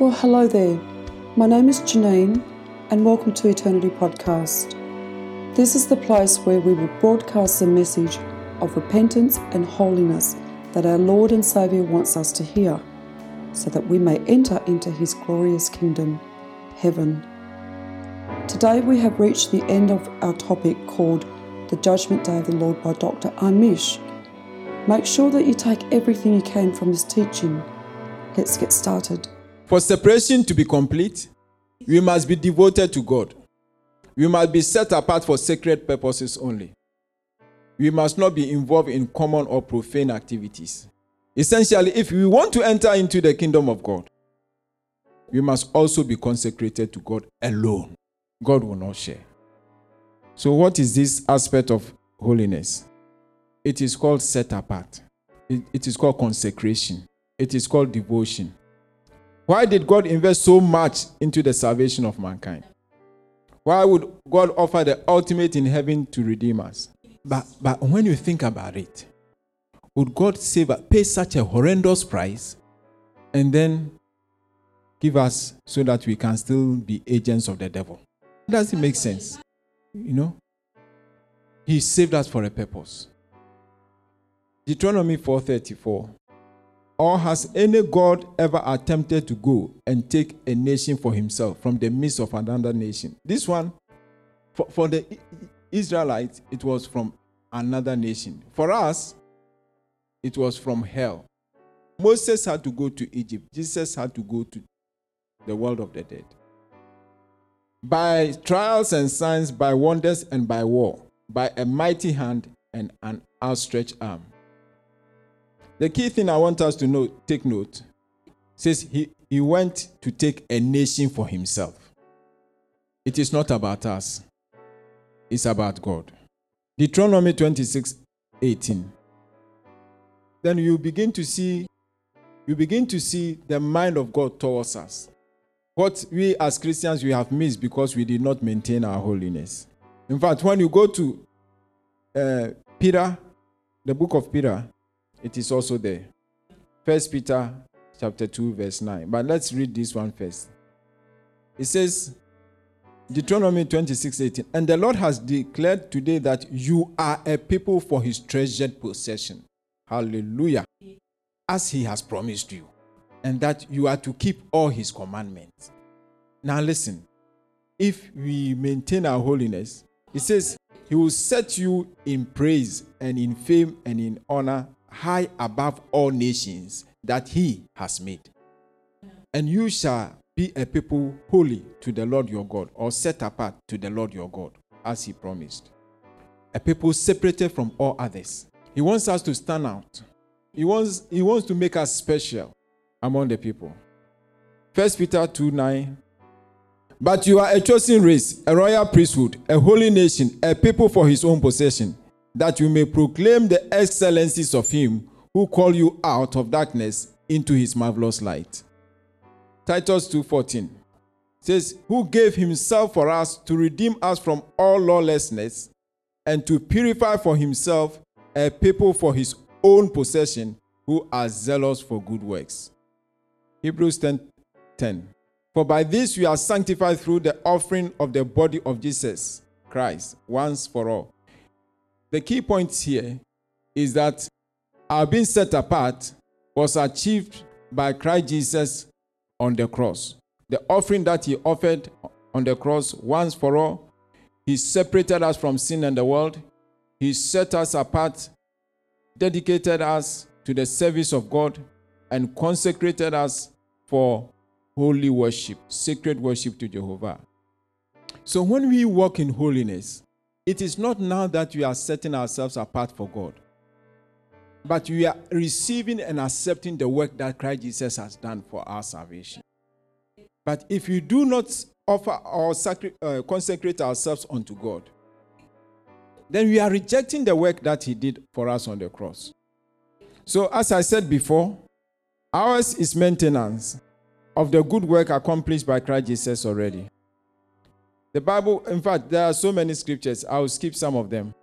Well, hello there. My name is Janine, and welcome to Eternity Podcast. This is the place where we will broadcast the message of repentance and holiness that our Lord and Saviour wants us to hear, so that we may enter into His glorious kingdom, heaven. Today we have reached the end of our topic called The Judgment Day of the Lord by Dr. Amish. Make sure that you take everything you can from this teaching. Let's get started. For separation to be complete, we must be devoted to God. We must be set apart for sacred purposes only. We must not be involved in common or profane activities. Essentially, if we want to enter into the kingdom of God, we must also be consecrated to God alone. God will not share. So, what is this aspect of holiness? It is called set apart, it, it is called consecration, it is called devotion. Why did God invest so much into the salvation of mankind? Why would God offer the ultimate in heaven to redeem us? But, but when you think about it, would God save, us, pay such a horrendous price and then give us so that we can still be agents of the devil? Does it make sense? You know? He saved us for a purpose. Deuteronomy 4:34 or has any God ever attempted to go and take a nation for himself from the midst of another nation? This one, for, for the Israelites, it was from another nation. For us, it was from hell. Moses had to go to Egypt, Jesus had to go to the world of the dead. By trials and signs, by wonders and by war, by a mighty hand and an outstretched arm. The key thing I want us to know, take note, says he, he went to take a nation for himself. It is not about us, it's about God. Deuteronomy 26 18. Then you begin to see you begin to see the mind of God towards us. What we as Christians we have missed because we did not maintain our holiness. In fact, when you go to uh, Peter, the book of Peter, it is also there. First Peter chapter 2, verse 9. But let's read this one first. It says, Deuteronomy 26, 18. And the Lord has declared today that you are a people for his treasured possession. Hallelujah. As he has promised you. And that you are to keep all his commandments. Now listen. If we maintain our holiness, it says, He will set you in praise and in fame and in honor high above all nations that he has made. And you shall be a people holy to the Lord your God, or set apart to the Lord your God, as he promised. A people separated from all others. He wants us to stand out. He wants, he wants to make us special among the people. First Peter 2 9. But you are a chosen race, a royal priesthood, a holy nation, a people for his own possession that you may proclaim the excellencies of him who called you out of darkness into his marvelous light. Titus 2:14 says, "Who gave himself for us to redeem us from all lawlessness and to purify for himself a people for his own possession who are zealous for good works." Hebrews 10:10 10, For by this we are sanctified through the offering of the body of Jesus Christ once for all. The key point here is that our being set apart was achieved by Christ Jesus on the cross. The offering that he offered on the cross once for all, he separated us from sin and the world. He set us apart, dedicated us to the service of God, and consecrated us for holy worship, sacred worship to Jehovah. So when we walk in holiness, it is not now that we are setting ourselves apart for God, but we are receiving and accepting the work that Christ Jesus has done for our salvation. But if we do not offer or sacri- uh, consecrate ourselves unto God, then we are rejecting the work that He did for us on the cross. So, as I said before, ours is maintenance of the good work accomplished by Christ Jesus already. The Bible, in fact, there are so many scriptures. I'll skip some of them.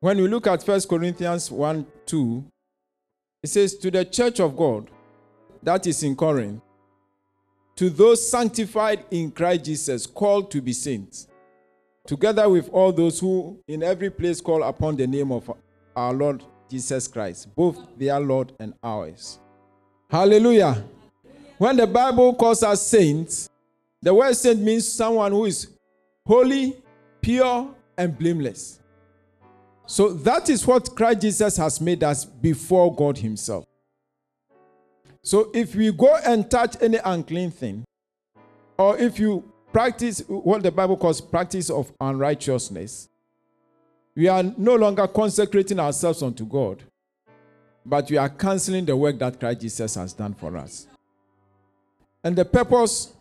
When we look at 1 Corinthians 1 2, it says, To the church of God that is in Corinth, to those sanctified in Christ Jesus, called to be saints, together with all those who in every place call upon the name of our Lord Jesus Christ, both their Lord and ours. Hallelujah. When the Bible calls us saints, the word saint means someone who is holy, pure, and blameless. So that is what Christ Jesus has made us before God Himself. So if we go and touch any unclean thing, or if you practice what the Bible calls practice of unrighteousness, we are no longer consecrating ourselves unto God, but we are canceling the work that Christ Jesus has done for us. And the purpose,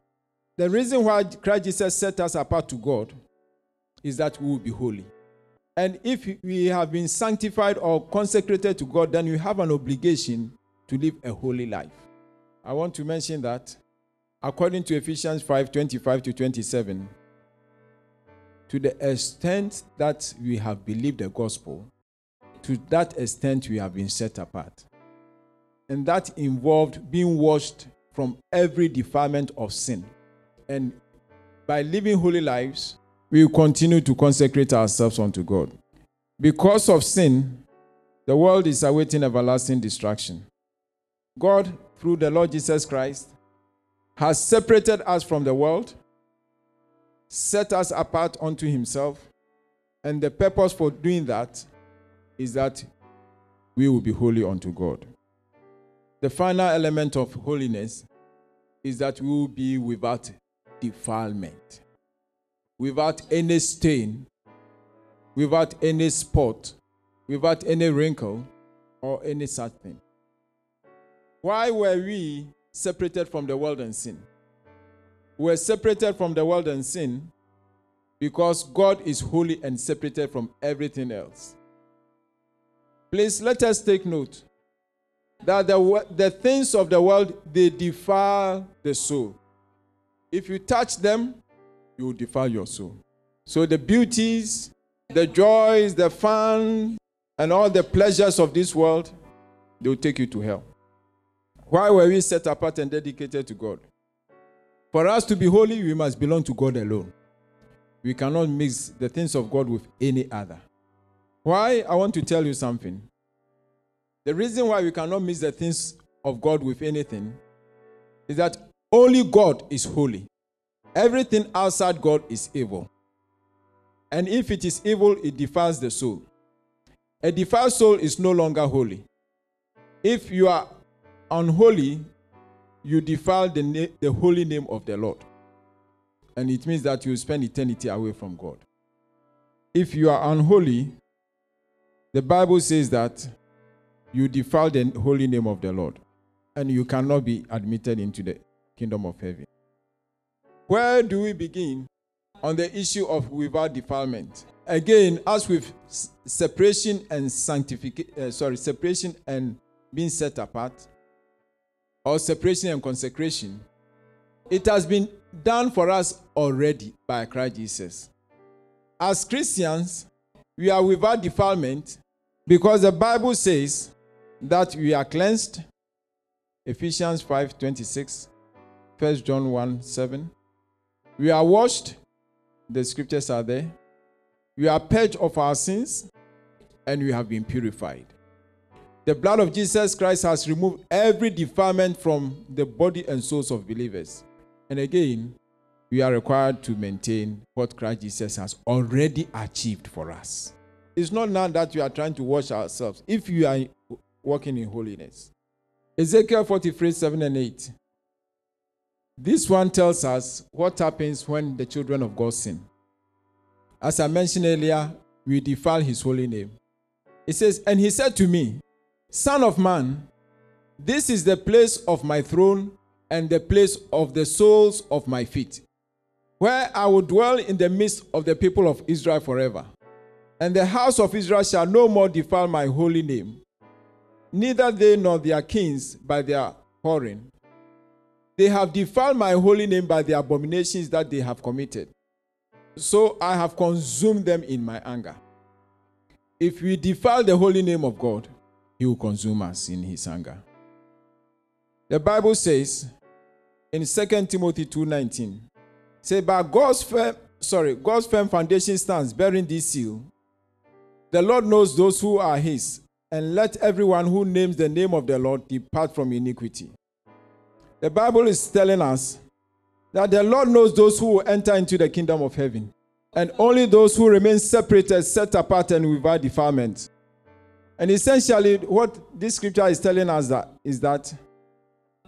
the reason why Christ Jesus set us apart to God is that we will be holy. And if we have been sanctified or consecrated to God, then we have an obligation to live a holy life. I want to mention that according to Ephesians 5 25 to 27, to the extent that we have believed the gospel, to that extent we have been set apart. And that involved being washed from every defilement of sin. And by living holy lives, we will continue to consecrate ourselves unto God. Because of sin, the world is awaiting everlasting destruction. God, through the Lord Jesus Christ, has separated us from the world, set us apart unto Himself, and the purpose for doing that is that we will be holy unto God. The final element of holiness is that we will be without defilement, without any stain, without any spot, without any wrinkle, or any such thing. Why were we separated from the world and sin? We were separated from the world and sin because God is holy and separated from everything else. Please let us take note that the, the things of the world they defile the soul. If you touch them, you will defile your soul. So the beauties, the joys, the fun, and all the pleasures of this world, they will take you to hell. Why were we set apart and dedicated to God? For us to be holy, we must belong to God alone. We cannot mix the things of God with any other. Why? I want to tell you something. The reason why we cannot mix the things of God with anything is that only God is holy. Everything outside God is evil. And if it is evil, it defiles the soul. A defiled soul is no longer holy. If you are unholy, you defile the, na- the holy name of the Lord. And it means that you spend eternity away from God. If you are unholy, the Bible says that you defile the holy name of the Lord and you cannot be admitted into the kingdom of heaven. Where do we begin on the issue of without defilement? Again, as with separation and sanctification, uh, sorry, separation and being set apart, or separation and consecration, it has been done for us already by Christ Jesus. As Christians, we are without defilement because the Bible says that we are cleansed. Ephesians 5 26, 1 John 1 7. We are washed. The scriptures are there. We are purged of our sins and we have been purified. The blood of Jesus Christ has removed every defilement from the body and souls of believers. And again, we are required to maintain what Christ Jesus has already achieved for us. It's not now that we are trying to wash ourselves. If you are walking in holiness, Ezekiel 43 7 and 8. This one tells us what happens when the children of God sin. As I mentioned earlier, we defile his holy name. It says, And he said to me, Son of man, this is the place of my throne and the place of the soles of my feet, where I will dwell in the midst of the people of Israel forever. And the house of Israel shall no more defile my holy name, neither they nor their kings by their whoring. They have defiled my holy name by the abominations that they have committed. So I have consumed them in my anger. If we defile the holy name of God, he will consume us in his anger. The Bible says in 2 Timothy 2:19. Say, but God's firm, sorry, God's firm foundation stands, bearing this seal. The Lord knows those who are his, and let everyone who names the name of the Lord depart from iniquity. The Bible is telling us that the Lord knows those who will enter into the kingdom of heaven, and only those who remain separated, set apart, and without defilement. And essentially, what this scripture is telling us that is that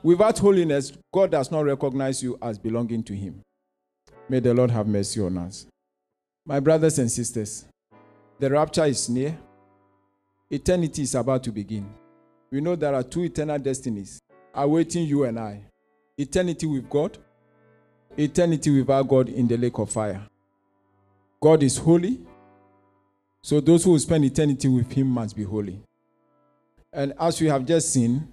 without holiness, God does not recognize you as belonging to Him. May the Lord have mercy on us. My brothers and sisters, the rapture is near. Eternity is about to begin. We know there are two eternal destinies awaiting you and I eternity with God, eternity without God in the lake of fire. God is holy, so those who spend eternity with Him must be holy. And as we have just seen,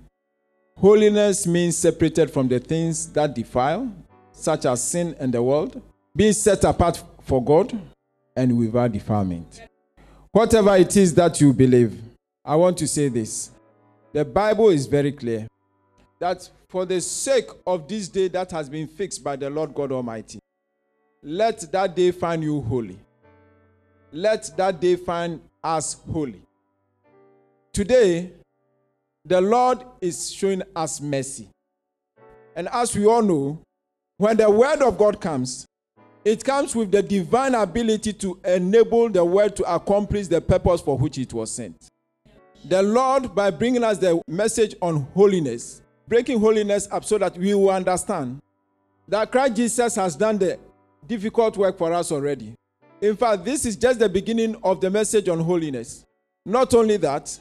holiness means separated from the things that defile, such as sin and the world, being set apart for God and without defilement. Whatever it is that you believe, I want to say this. The Bible is very clear that for the sake of this day that has been fixed by the Lord God Almighty, let that day find you holy. Let that day find us holy. Today, the Lord is showing us mercy. And as we all know, when the word of God comes, it comes with the divine ability to enable the word to accomplish the purpose for which it was sent. The Lord, by bringing us the message on holiness, breaking holiness up so that we will understand that Christ Jesus has done the difficult work for us already. In fact, this is just the beginning of the message on holiness. Not only that,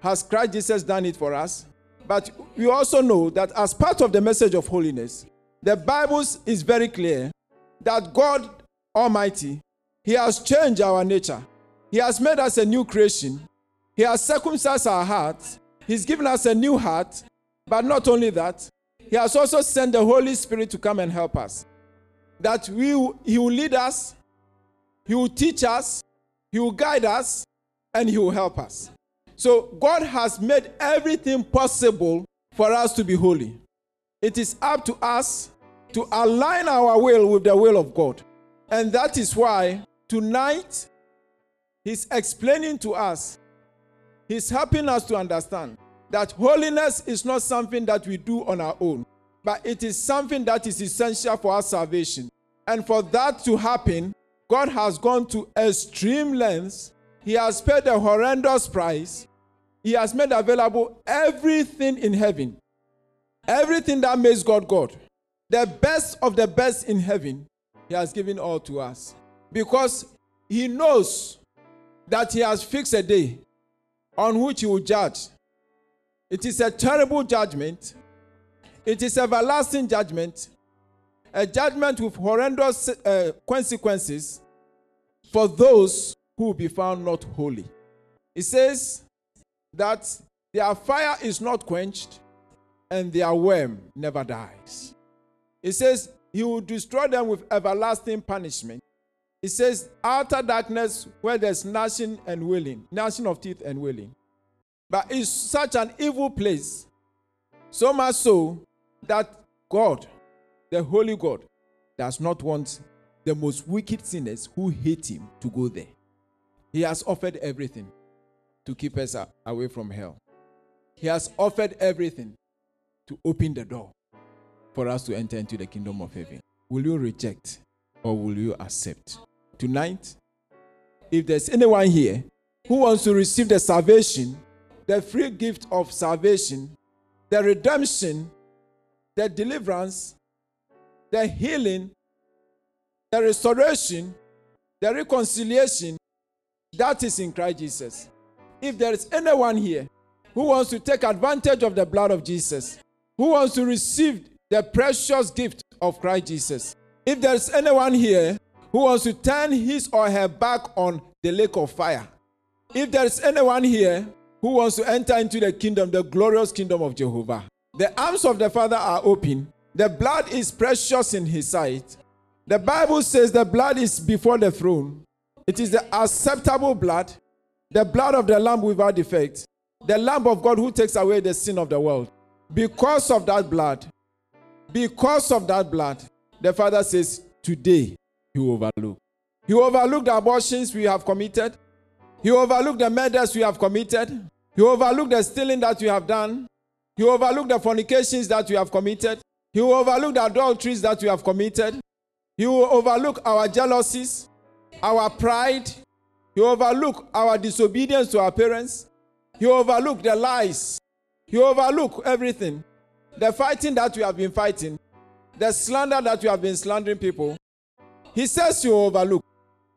has Christ Jesus done it for us, but we also know that as part of the message of holiness, the Bible is very clear that God Almighty, He has changed our nature. He has made us a new creation. He has circumcised our hearts. He's given us a new heart. But not only that, He has also sent the Holy Spirit to come and help us. That we, He will lead us, He will teach us, He will guide us, and He will help us. So God has made everything possible for us to be holy. It is up to us to align our will with the will of God. And that is why tonight He's explaining to us, He's helping us to understand that holiness is not something that we do on our own, but it is something that is essential for our salvation. And for that to happen, God has gone to extreme lengths. He has paid a horrendous price. He has made available everything in heaven, everything that makes God God, the best of the best in heaven. He has given all to us because He knows that He has fixed a day on which He will judge it is a terrible judgment. It is everlasting judgment, a judgment with horrendous uh, consequences for those who will be found not holy. It says that their fire is not quenched and their worm never dies. It says he will destroy them with everlasting punishment. It says outer darkness where there's gnashing and wailing, gnashing of teeth and wailing. But it's such an evil place, so much so that God, the Holy God, does not want the most wicked sinners who hate Him to go there. He has offered everything to keep us away from hell. He has offered everything to open the door for us to enter into the kingdom of heaven. Will you reject or will you accept? Tonight, if there's anyone here who wants to receive the salvation the free gift of salvation, the redemption, the deliverance, the healing, the restoration, the reconciliation that is in Christ Jesus. If there is anyone here who wants to take advantage of the blood of Jesus, who wants to receive the precious gift of Christ Jesus, if there is anyone here who wants to turn his or her back on the lake of fire, if there is anyone here who wants to enter into the kingdom, the glorious kingdom of Jehovah. The arms of the Father are open. The blood is precious in his sight. The Bible says the blood is before the throne. It is the acceptable blood, the blood of the Lamb without defect, the Lamb of God who takes away the sin of the world. Because of that blood, Because of that blood, the Father says, Today, will overlook. He overlooked the abortions we have committed. He overlooked the murders we have committed. He overlooked the stealing that we have done. He overlooked the fornications that we have committed. He will overlook the adulteries that we have committed. He will overlook our jealousies, our pride. He overlook our disobedience to our parents. He overlook the lies. He overlook everything. The fighting that we have been fighting, the slander that we have been slandering people. He says will overlook.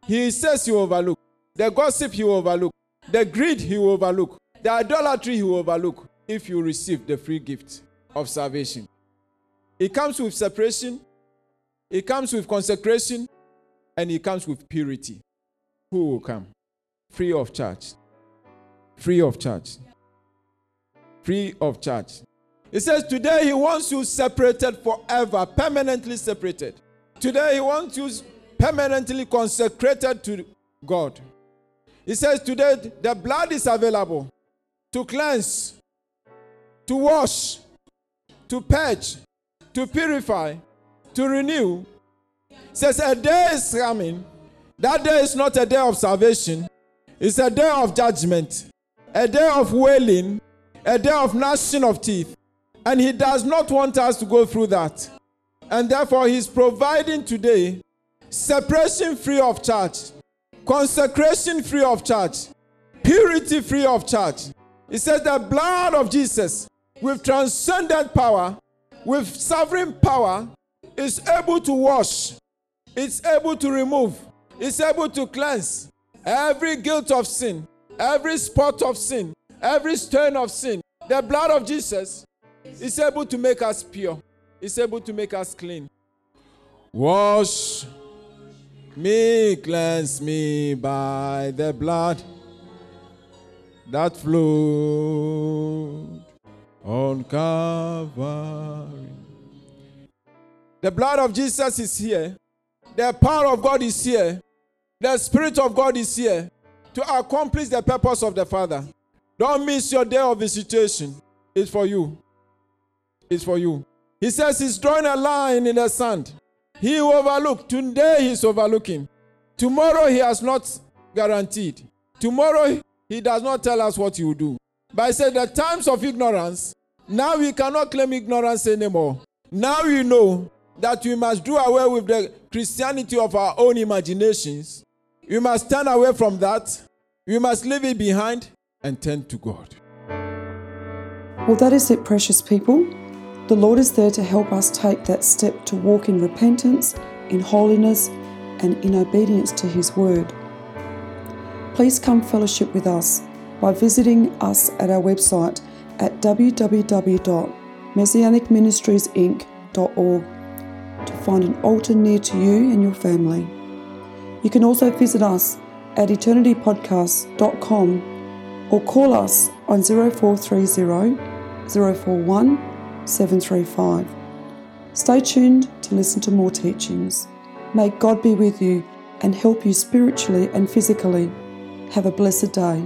He says will overlook. The gossip he will overlook. The greed he will overlook. The idolatry he will overlook if you receive the free gift of salvation. It comes with separation, it comes with consecration, and it comes with purity. Who will come? Free of charge. Free of charge. Free of charge. It says today he wants you separated forever, permanently separated. Today he wants you permanently consecrated to God. He says today the blood is available to cleanse, to wash, to purge, to purify, to renew. Says a day is coming. That day is not a day of salvation. It's a day of judgment, a day of wailing, a day of gnashing of teeth. And he does not want us to go through that. And therefore, he's providing today separation free of charge, consecration free of charge, purity free of charge. He says the blood of Jesus with transcendent power with sovereign power is able to wash, it's able to remove, it's able to cleanse every guilt of sin, every spot of sin, every stain of sin. The blood of Jesus is able to make us pure, it's able to make us clean. Wash me, cleanse me by the blood that flowed on Calvary. The blood of Jesus is here. The power of God is here. The Spirit of God is here to accomplish the purpose of the Father. Don't miss your day of visitation. It's for you. It's for you. He says he's drawing a line in the sand. He overlooked. Today he's overlooking. Tomorrow he has not guaranteed. Tomorrow he does not tell us what he will do. But I said the times of ignorance, now we cannot claim ignorance anymore. Now we know that we must do away with the Christianity of our own imaginations. We must turn away from that. We must leave it behind and turn to God. Well, that is it, precious people. The Lord is there to help us take that step to walk in repentance, in holiness, and in obedience to His word. Please come fellowship with us by visiting us at our website at www.messianicministriesinc.org to find an altar near to you and your family. You can also visit us at eternitypodcast.com or call us on 0430 041 735. Stay tuned to listen to more teachings. May God be with you and help you spiritually and physically. Have a blessed day.